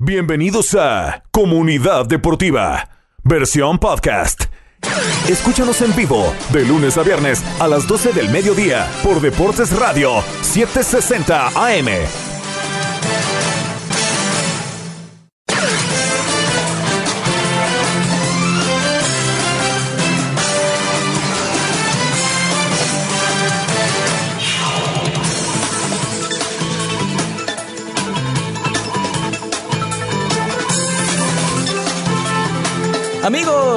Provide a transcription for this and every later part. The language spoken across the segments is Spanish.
Bienvenidos a Comunidad Deportiva, versión podcast. Escúchanos en vivo de lunes a viernes a las 12 del mediodía por Deportes Radio 760 AM.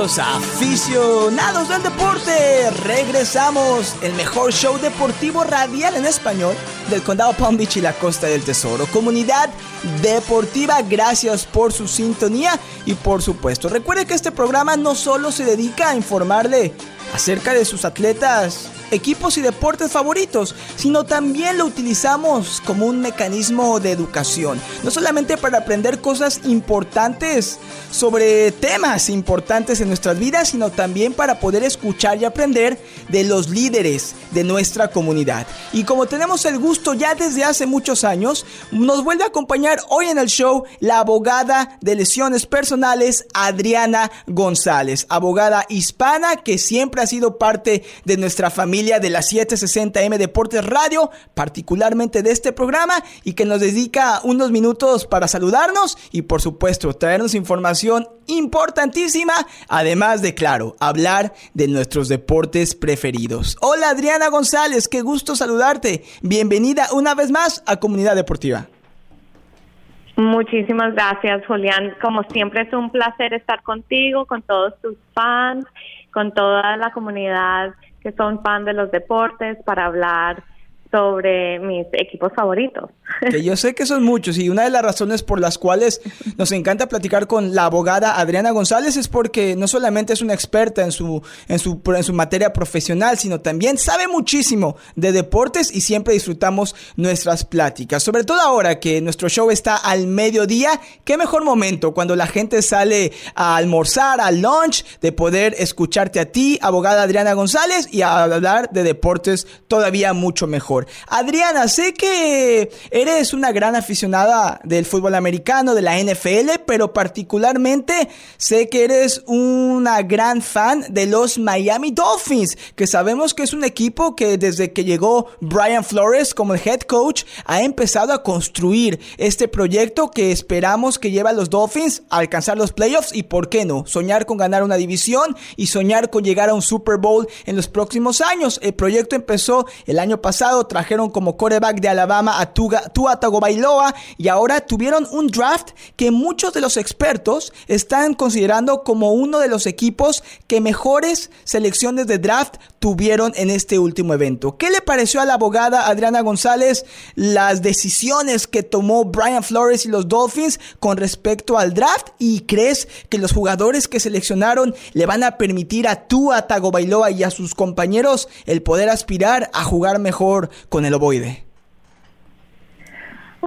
Amigos, aficionados del deporte, regresamos el mejor show deportivo radial en español del condado Palm Beach y la Costa del Tesoro. Comunidad deportiva, gracias por su sintonía y por supuesto, recuerde que este programa no solo se dedica a informarle acerca de sus atletas equipos y deportes favoritos, sino también lo utilizamos como un mecanismo de educación. No solamente para aprender cosas importantes sobre temas importantes en nuestras vidas, sino también para poder escuchar y aprender de los líderes de nuestra comunidad. Y como tenemos el gusto ya desde hace muchos años, nos vuelve a acompañar hoy en el show la abogada de lesiones personales, Adriana González, abogada hispana que siempre ha sido parte de nuestra familia de la 760M Deportes Radio, particularmente de este programa, y que nos dedica unos minutos para saludarnos y por supuesto traernos información importantísima, además de, claro, hablar de nuestros deportes preferidos. Hola Adriana González, qué gusto saludarte. Bienvenida una vez más a Comunidad Deportiva. Muchísimas gracias, Julián. Como siempre es un placer estar contigo, con todos tus fans, con toda la comunidad que son fan de los deportes para hablar sobre mis equipos favoritos. Yo sé que son muchos y una de las razones por las cuales nos encanta platicar con la abogada Adriana González es porque no solamente es una experta en su, en su, en su materia profesional, sino también sabe muchísimo de deportes y siempre disfrutamos nuestras pláticas. Sobre todo ahora que nuestro show está al mediodía, qué mejor momento cuando la gente sale a almorzar, al lunch, de poder escucharte a ti, abogada Adriana González, y hablar de deportes todavía mucho mejor. Adriana, sé que eres una gran aficionada del fútbol americano, de la NFL, pero particularmente sé que eres una gran fan de los Miami Dolphins, que sabemos que es un equipo que desde que llegó Brian Flores como el head coach ha empezado a construir este proyecto que esperamos que lleve a los Dolphins a alcanzar los playoffs y, ¿por qué no? Soñar con ganar una división y soñar con llegar a un Super Bowl en los próximos años. El proyecto empezó el año pasado trajeron como coreback de Alabama a Tua Tagovailoa y ahora tuvieron un draft que muchos de los expertos están considerando como uno de los equipos que mejores selecciones de draft tuvieron en este último evento. ¿Qué le pareció a la abogada Adriana González las decisiones que tomó Brian Flores y los Dolphins con respecto al draft? ¿Y crees que los jugadores que seleccionaron le van a permitir a Tua Tagovailoa y a sus compañeros el poder aspirar a jugar mejor con el ovoide?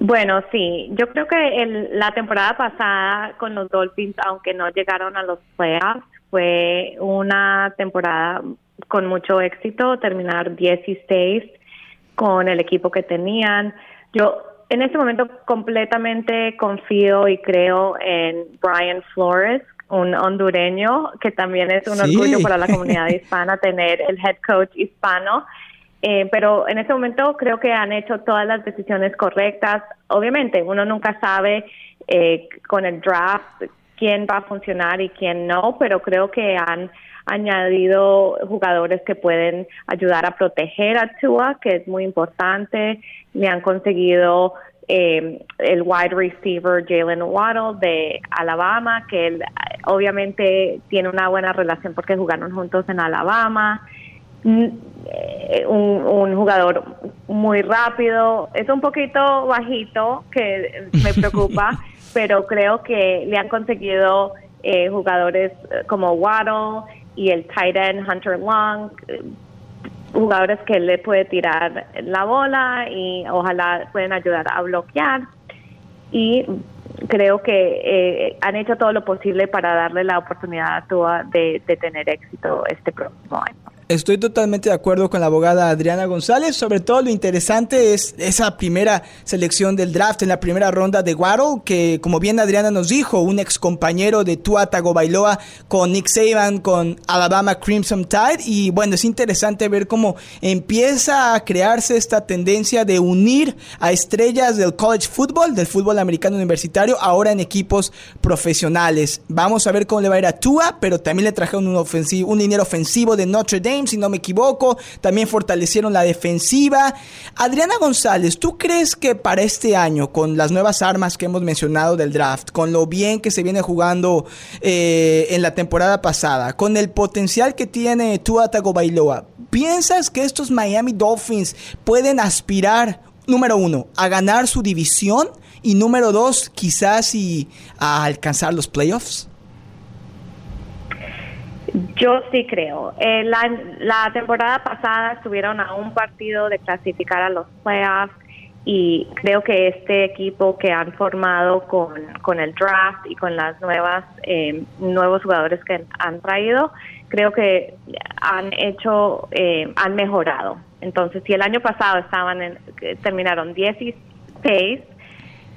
Bueno, sí, yo creo que la temporada pasada con los Dolphins, aunque no llegaron a los playoffs, fue una temporada con mucho éxito, terminar 16 con el equipo que tenían. Yo en este momento completamente confío y creo en Brian Flores, un hondureño que también es un orgullo para la comunidad hispana tener el head coach hispano eh, pero en este momento creo que han hecho todas las decisiones correctas. Obviamente, uno nunca sabe eh, con el draft quién va a funcionar y quién no, pero creo que han añadido jugadores que pueden ayudar a proteger a Tua, que es muy importante. Le han conseguido eh, el wide receiver Jalen Waddle de Alabama, que él obviamente tiene una buena relación porque jugaron juntos en Alabama. Eh, un, jugador muy rápido, es un poquito bajito que me preocupa, pero creo que le han conseguido eh, jugadores eh, como Waddle y el tight end Hunter Long, jugadores que le puede tirar la bola y ojalá pueden ayudar a bloquear. Y creo que han hecho todo lo posible para darle la oportunidad a Tua de, de tener éxito este próximo año. Estoy totalmente de acuerdo con la abogada Adriana González. Sobre todo lo interesante es esa primera selección del draft en la primera ronda de Waddle, que como bien Adriana nos dijo, un ex compañero de Tua Tagovailoa con Nick Saban, con Alabama Crimson Tide. Y bueno, es interesante ver cómo empieza a crearse esta tendencia de unir a estrellas del college football, del fútbol americano universitario, ahora en equipos profesionales. Vamos a ver cómo le va a ir a Tua, pero también le trajeron un, ofensivo, un dinero ofensivo de Notre Dame si no me equivoco. También fortalecieron la defensiva. Adriana González, ¿tú crees que para este año, con las nuevas armas que hemos mencionado del draft, con lo bien que se viene jugando eh, en la temporada pasada, con el potencial que tiene Tua Tagovailoa, ¿piensas que estos Miami Dolphins pueden aspirar, número uno, a ganar su división? Y número dos, quizás y a alcanzar los playoffs. Yo sí creo. Eh, la, temporada pasada estuvieron a un partido de clasificar a los playoffs y creo que este equipo que han formado con, con el draft y con las nuevas eh, nuevos jugadores que han traído, creo que han hecho, eh, han mejorado. Entonces, si el año pasado estaban en, terminaron 16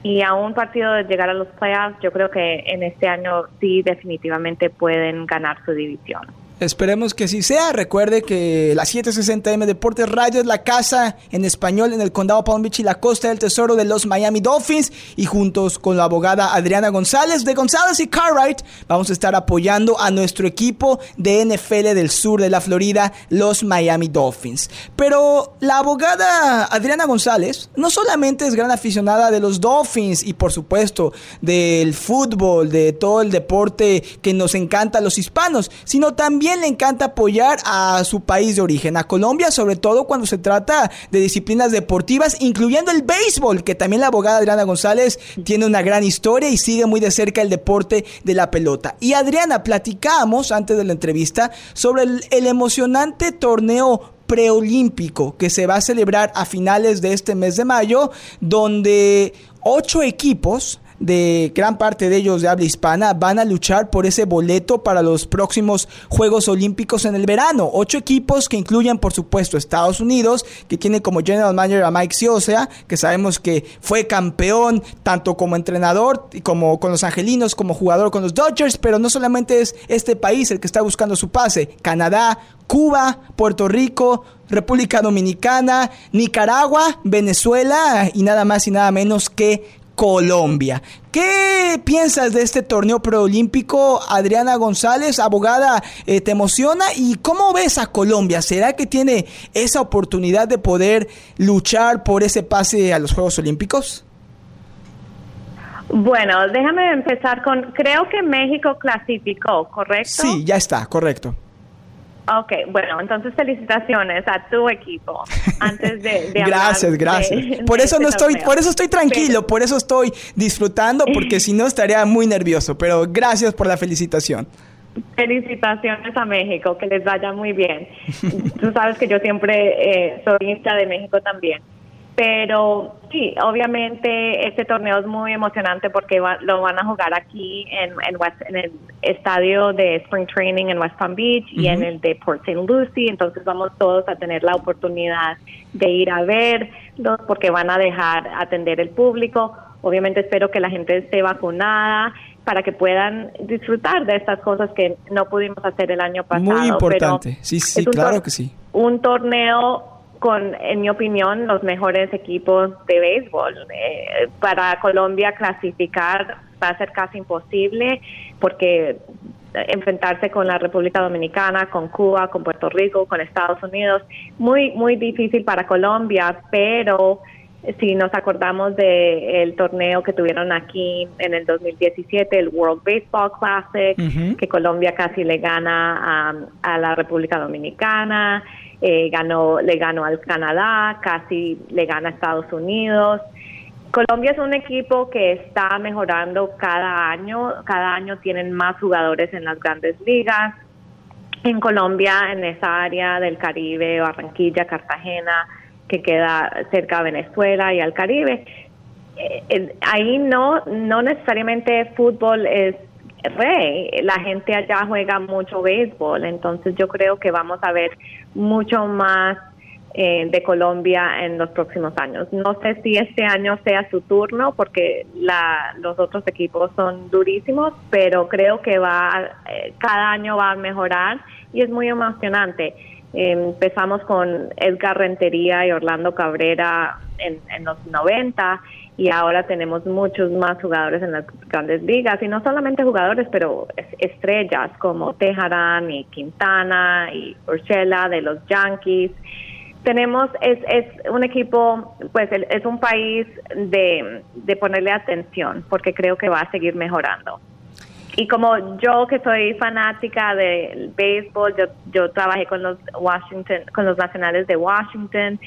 y a un partido de llegar a los playoffs, yo creo que en este año sí definitivamente pueden ganar su división. Esperemos que así sea. Recuerde que la 760M Deportes Radio es la casa en español en el condado Palm Beach y la costa del tesoro de los Miami Dolphins. Y juntos con la abogada Adriana González de González y Cartwright vamos a estar apoyando a nuestro equipo de NFL del sur de la Florida, los Miami Dolphins. Pero la abogada Adriana González no solamente es gran aficionada de los Dolphins y por supuesto del fútbol, de todo el deporte que nos encanta a los hispanos, sino también le encanta apoyar a su país de origen, a Colombia, sobre todo cuando se trata de disciplinas deportivas, incluyendo el béisbol, que también la abogada Adriana González tiene una gran historia y sigue muy de cerca el deporte de la pelota. Y Adriana, platicamos antes de la entrevista sobre el, el emocionante torneo preolímpico que se va a celebrar a finales de este mes de mayo, donde ocho equipos de gran parte de ellos de habla hispana van a luchar por ese boleto para los próximos Juegos Olímpicos en el verano. Ocho equipos que incluyen, por supuesto, Estados Unidos, que tiene como general manager a Mike Siosea, que sabemos que fue campeón tanto como entrenador y como con los angelinos, como jugador con los Dodgers, pero no solamente es este país el que está buscando su pase. Canadá, Cuba, Puerto Rico, República Dominicana, Nicaragua, Venezuela y nada más y nada menos que Colombia. ¿Qué piensas de este torneo preolímpico, Adriana González, abogada? Eh, ¿Te emociona? ¿Y cómo ves a Colombia? ¿Será que tiene esa oportunidad de poder luchar por ese pase a los Juegos Olímpicos? Bueno, déjame empezar con, creo que México clasificó, ¿correcto? Sí, ya está, correcto. Ok, bueno, entonces felicitaciones a tu equipo. Antes de, gracias, gracias. por eso no estoy, por eso estoy tranquilo, por eso estoy disfrutando, porque si no estaría muy nervioso. Pero gracias por la felicitación. Felicitaciones a México, que les vaya muy bien. Tú sabes que yo siempre eh, soy hincha de México también. Pero sí, obviamente este torneo es muy emocionante porque lo van a jugar aquí en, en, el estadio de Spring Training en West Palm Beach y en el de Port St. Lucie. Entonces vamos todos a tener la oportunidad de ir a verlos porque van a dejar atender el público. Obviamente espero que la gente esté vacunada para que puedan disfrutar de estas cosas que no pudimos hacer el año pasado. Muy importante, sí, sí, claro que sí. Un torneo con, en mi opinión, los mejores equipos de béisbol. Eh, para Colombia clasificar va a ser casi imposible porque enfrentarse con la República Dominicana, con Cuba, con Puerto Rico, con Estados Unidos, muy muy difícil para Colombia, pero si nos acordamos del torneo que tuvieron aquí en el 2017, el World Baseball Classic, que Colombia casi le gana a, a la República Dominicana, eh, ganó, le ganó al Canadá, casi le gana a Estados Unidos. Colombia es un equipo que está mejorando cada año, cada año tienen más jugadores en las grandes ligas. En Colombia, en esa área del Caribe, Barranquilla, Cartagena, que queda cerca de Venezuela y al Caribe, eh, ahí no, no necesariamente fútbol es rey. La gente allá juega mucho béisbol, entonces yo creo que vamos a ver mucho más eh, de Colombia en los próximos años. No sé si este año sea su turno porque la, los otros equipos son durísimos, pero creo que va eh, cada año va a mejorar y es muy emocionante. empezamos con Edgar Rentería y Orlando Cabrera en, en los 90 y ahora tenemos muchos más jugadores en las grandes ligas y no solamente jugadores pero estrellas como Tejarán y Quintana y Urshela de los Yankees. Tenemos es, es un equipo pues es un país de, de ponerle atención porque creo que va a seguir mejorando y como yo que soy fanática del béisbol, yo, yo trabajé con los Washington, con los nacionales de Washington,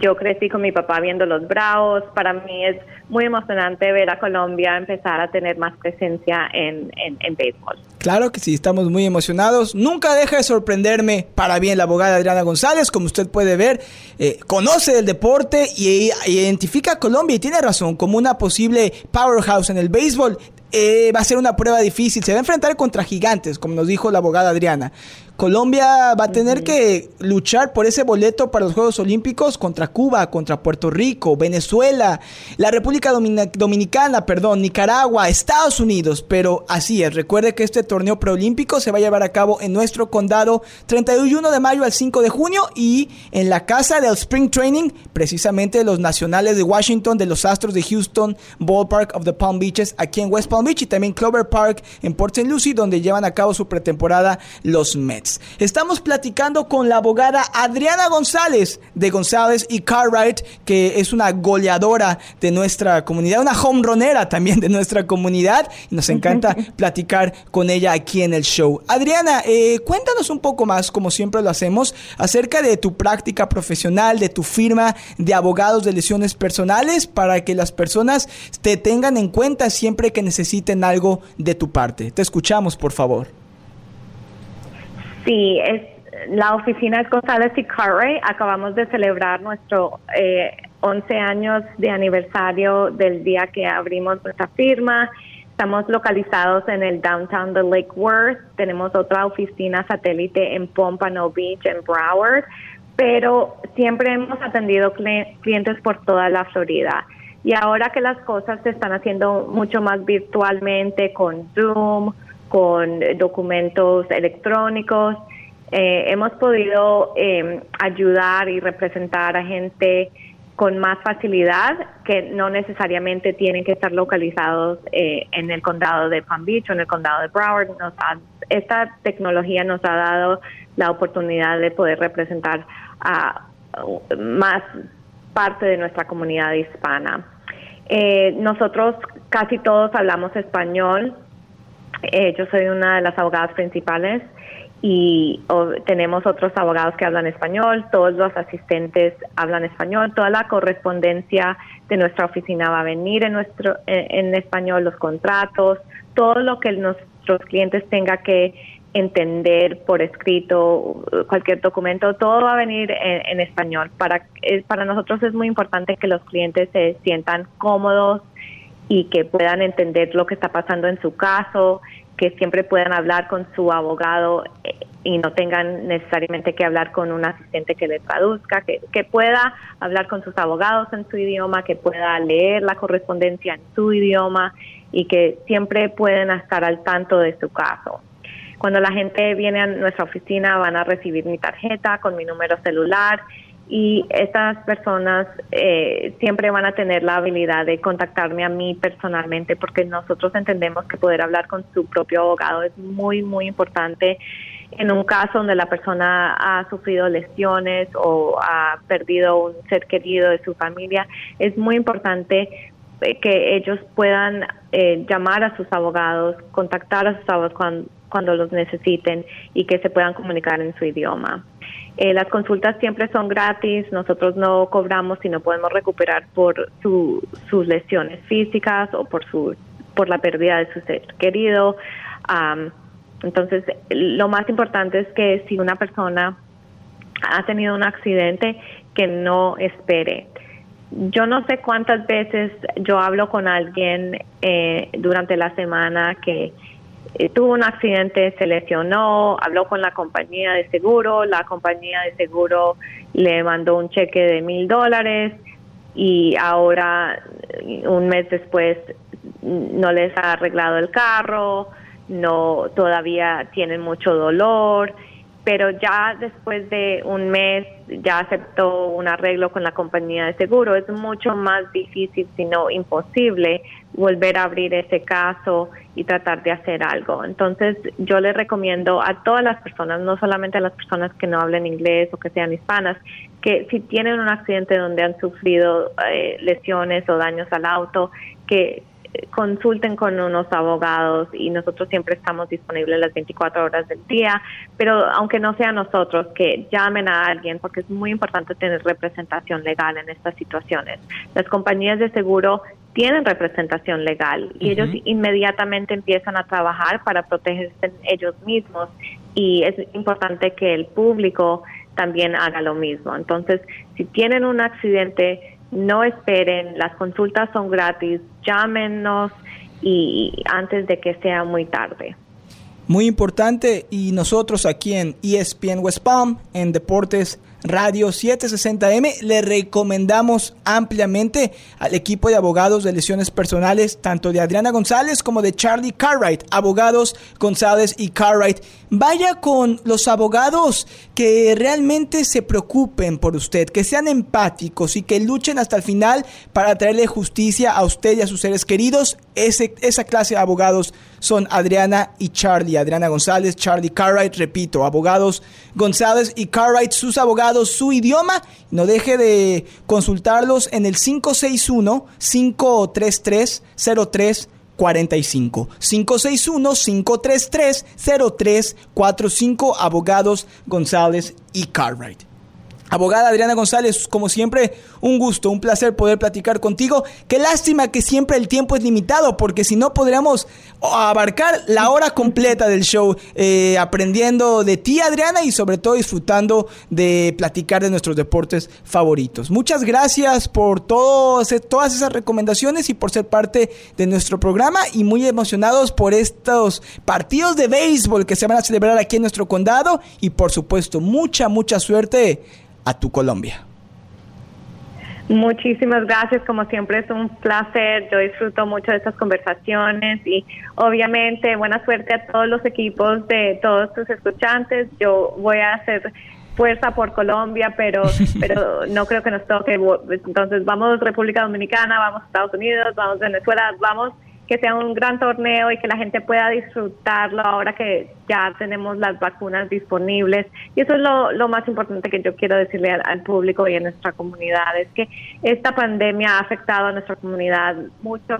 yo crecí con mi papá viendo los Bravos, para mí es muy emocionante ver a Colombia empezar a tener más presencia en, béisbol. Claro que sí, estamos muy emocionados. Nunca deja de sorprenderme para bien la abogada Adriana González, como usted puede ver, eh, conoce el deporte y identifica a Colombia y tiene razón como una posible powerhouse en el béisbol. Eh, va a ser una prueba difícil. Se va a enfrentar contra gigantes, como nos dijo la abogada Adriana. Colombia va a tener que luchar por ese boleto para los Juegos Olímpicos contra Cuba, contra Puerto Rico, Venezuela, la República Dominicana, perdón, Nicaragua, Estados Unidos. Pero así es, recuerde que este torneo preolímpico se va a llevar a cabo en nuestro condado 31 de mayo al 5 de junio y en la casa del Spring Training, precisamente los nacionales de Washington, de los Astros de Houston, Ballpark of the Palm Beaches, aquí en West Palm Beach y también Clover Park en Port St. Lucie, donde llevan a cabo su pretemporada los Mets. Estamos platicando con la abogada Adriana González de González y Cartwright, que es una goleadora de nuestra comunidad, una homeronera también de nuestra comunidad. Nos encanta platicar con ella aquí en el show. Adriana, eh, cuéntanos un poco más, como siempre lo hacemos, acerca de tu práctica profesional, de tu firma de abogados de lesiones personales, para que las personas te tengan en cuenta siempre que necesiten algo de tu parte. Te escuchamos, por favor. Sí, es, la oficina es González y Carrey. Acabamos de celebrar nuestro eh, 11 años de aniversario del día que abrimos nuestra firma. Estamos localizados en el downtown de Lake Worth. Tenemos otra oficina satélite en Pompano Beach, en Broward. Pero siempre hemos atendido clientes por toda la Florida. Y ahora que las cosas se están haciendo mucho más virtualmente con Zoom, con documentos electrónicos. Eh, hemos podido em, ayudar y representar a gente con más facilidad que no necesariamente tienen que estar localizados eh, en el condado de Palm Beach o en el condado de Broward. esta tecnología nos ha dado la oportunidad de poder representar a más parte de nuestra comunidad hispana. Eh, nosotros casi todos hablamos español, eh, yo soy una de las abogadas principales y tenemos otros abogados que hablan español, todos los asistentes hablan español, toda la correspondencia de nuestra oficina va a venir en nuestro en, español, los contratos, todo lo que nuestros clientes tengan que entender por escrito, cualquier documento, todo va a venir en, en español. Para, para nosotros es muy importante que los clientes se sientan cómodos y que puedan entender lo que está pasando en su caso, que siempre puedan hablar con su abogado eh, y no tengan necesariamente que hablar con un asistente que le traduzca, que, que pueda hablar con sus abogados en su idioma, que pueda leer la correspondencia en su idioma y que siempre pueden estar al tanto de su caso. Cuando la gente viene a nuestra oficina van a recibir mi tarjeta con mi número celular y estas personas eh, siempre van a tener la habilidad de contactarme a mí personalmente porque nosotros entendemos que poder hablar con su propio abogado es muy, muy importante en un caso donde la persona ha sufrido lesiones o ha perdido un ser querido de su familia, es muy importante eh, que ellos puedan eh, llamar a sus abogados, contactar a sus abogados cuando, cuando los necesiten y que se puedan comunicar en su idioma. Eh, las consultas siempre son gratis, nosotros no cobramos si no podemos recuperar por sus lesiones físicas o por, su, por la pérdida de su ser querido. entonces, lo más importante es que si una persona ha tenido un accidente, que no espere. Yo no sé cuántas veces yo hablo con alguien eh, durante la semana que tuvo un accidente, se lesionó, habló con la compañía de seguro, la compañía de seguro le mandó un cheque de mil dólares y ahora un mes después no les ha arreglado el carro, no todavía tienen mucho dolor, pero ya después de un mes ya aceptó un arreglo con la compañía de seguro. Es mucho más difícil, si no imposible, volver a abrir ese caso y tratar de hacer algo. Entonces, yo le recomiendo a todas las personas, no solamente a las personas que no hablen inglés o que sean hispanas, que si tienen un accidente donde han sufrido eh, lesiones o daños al auto, que consulten con unos abogados y nosotros siempre estamos disponibles las 24 horas del día, pero aunque no sea nosotros, que llamen a alguien porque es muy importante tener representación legal en estas situaciones. Las compañías de seguro tienen representación legal y ellos inmediatamente empiezan a trabajar para protegerse ellos mismos y es importante que el público también haga lo mismo. Entonces, si tienen un accidente, no esperen, las consultas son gratis, llámenos y antes de que sea muy tarde. Muy importante y nosotros aquí en ESPN West Palm, en Deportes Radio 760M. Le recomendamos ampliamente al equipo de abogados de lesiones personales, tanto de Adriana González como de Charlie Cartwright. Abogados González y Cartwright. Vaya con los abogados que realmente se preocupen por usted, que sean empáticos y que luchen hasta el final para traerle justicia a usted y a sus seres queridos. Esa clase de abogados son Adriana y Charlie. Adriana González, Charlie Cartwright, repito, abogados González y Cartwright, sus abogados su idioma. No deje de consultarlos en el 561-533-0345. 561-533-0345, abogados González y Cartwright. Abogada Adriana González, como siempre, un gusto, un placer poder platicar contigo. Qué lástima que siempre el tiempo es limitado, porque si no podríamos abarcar la hora completa del show, eh, aprendiendo de ti, Adriana, y sobre todo disfrutando de platicar de nuestros deportes favoritos. Muchas gracias por todas esas recomendaciones y por ser parte de nuestro programa y muy emocionados por estos partidos de béisbol que se van a celebrar aquí en nuestro condado y por supuesto mucha, mucha suerte a tu Colombia. Muchísimas gracias, como siempre es un placer, yo disfruto mucho de estas conversaciones y obviamente buena suerte a todos los equipos de todos tus escuchantes, yo voy a hacer fuerza por Colombia, pero pero no creo que nos toque, entonces vamos República Dominicana, vamos Estados Unidos, vamos Venezuela, vamos que sea un gran torneo y que la gente pueda disfrutarlo ahora que ya tenemos las vacunas disponibles. Y eso es lo, más importante que yo quiero decirle al, público y a nuestra comunidad, es que esta pandemia ha afectado a nuestra comunidad mucho,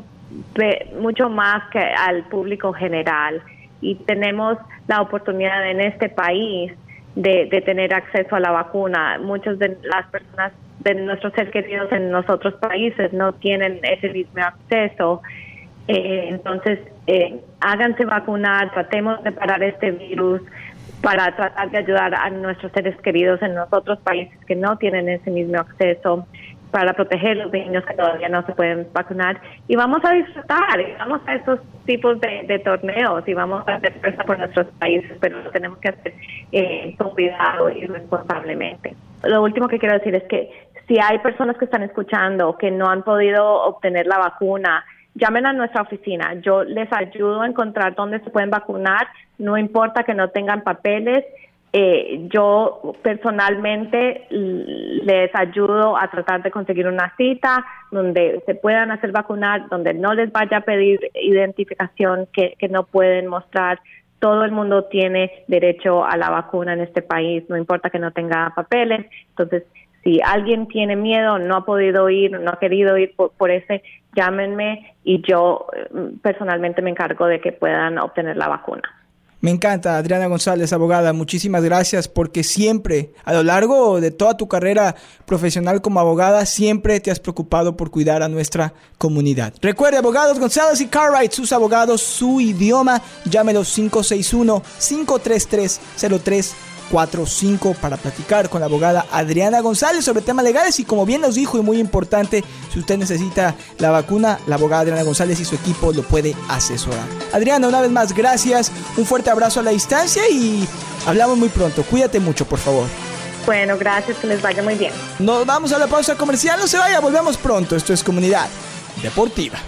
mucho más que al público general. Y tenemos la oportunidad en este país de, de tener acceso a la vacuna. Muchas de las personas de nuestros seres queridos en los otros países no tienen ese mismo acceso eh, entonces, eh, háganse vacunar, tratemos de parar este virus para tratar de ayudar a nuestros seres queridos en los otros países que no tienen ese mismo acceso, para proteger a los niños que todavía no se pueden vacunar. Y vamos a disfrutar, y vamos a estos tipos de, torneos y vamos a hacer fuerza por nuestros países, pero lo tenemos que hacer eh, con cuidado y responsablemente. Lo último que quiero decir es que si hay personas que están escuchando que no han podido obtener la vacuna, llamen a nuestra oficina. Yo les ayudo a encontrar dónde se pueden vacunar, no importa que no tengan papeles. Eh, yo personalmente les ayudo a tratar de conseguir una cita donde se puedan hacer vacunar, donde no les vaya a pedir identificación que, que no pueden mostrar. Todo el mundo tiene derecho a la vacuna en este país, no importa que no tenga papeles. Entonces, si alguien tiene miedo, no ha podido ir, no ha querido ir por, ese, llámenme y yo eh, personalmente me encargo de que puedan obtener la vacuna. Me encanta, Adriana González, abogada. Muchísimas gracias porque siempre, a lo largo de toda tu carrera profesional como abogada, siempre te has preocupado por cuidar a nuestra comunidad. Recuerde, abogados González y Cartwright, sus abogados, su idioma, llámelos 561 533 03 445 para platicar con la abogada Adriana González sobre temas legales y como bien nos dijo y muy importante, si usted necesita la vacuna, la abogada Adriana González y su equipo lo puede asesorar. Adriana, una vez más, gracias, un fuerte abrazo a la distancia y hablamos muy pronto. Cuídate mucho, por favor. Bueno, gracias, que les vaya muy bien. Nos vamos a la pausa comercial, no se vaya, volvemos pronto. Esto es Comunidad Deportiva.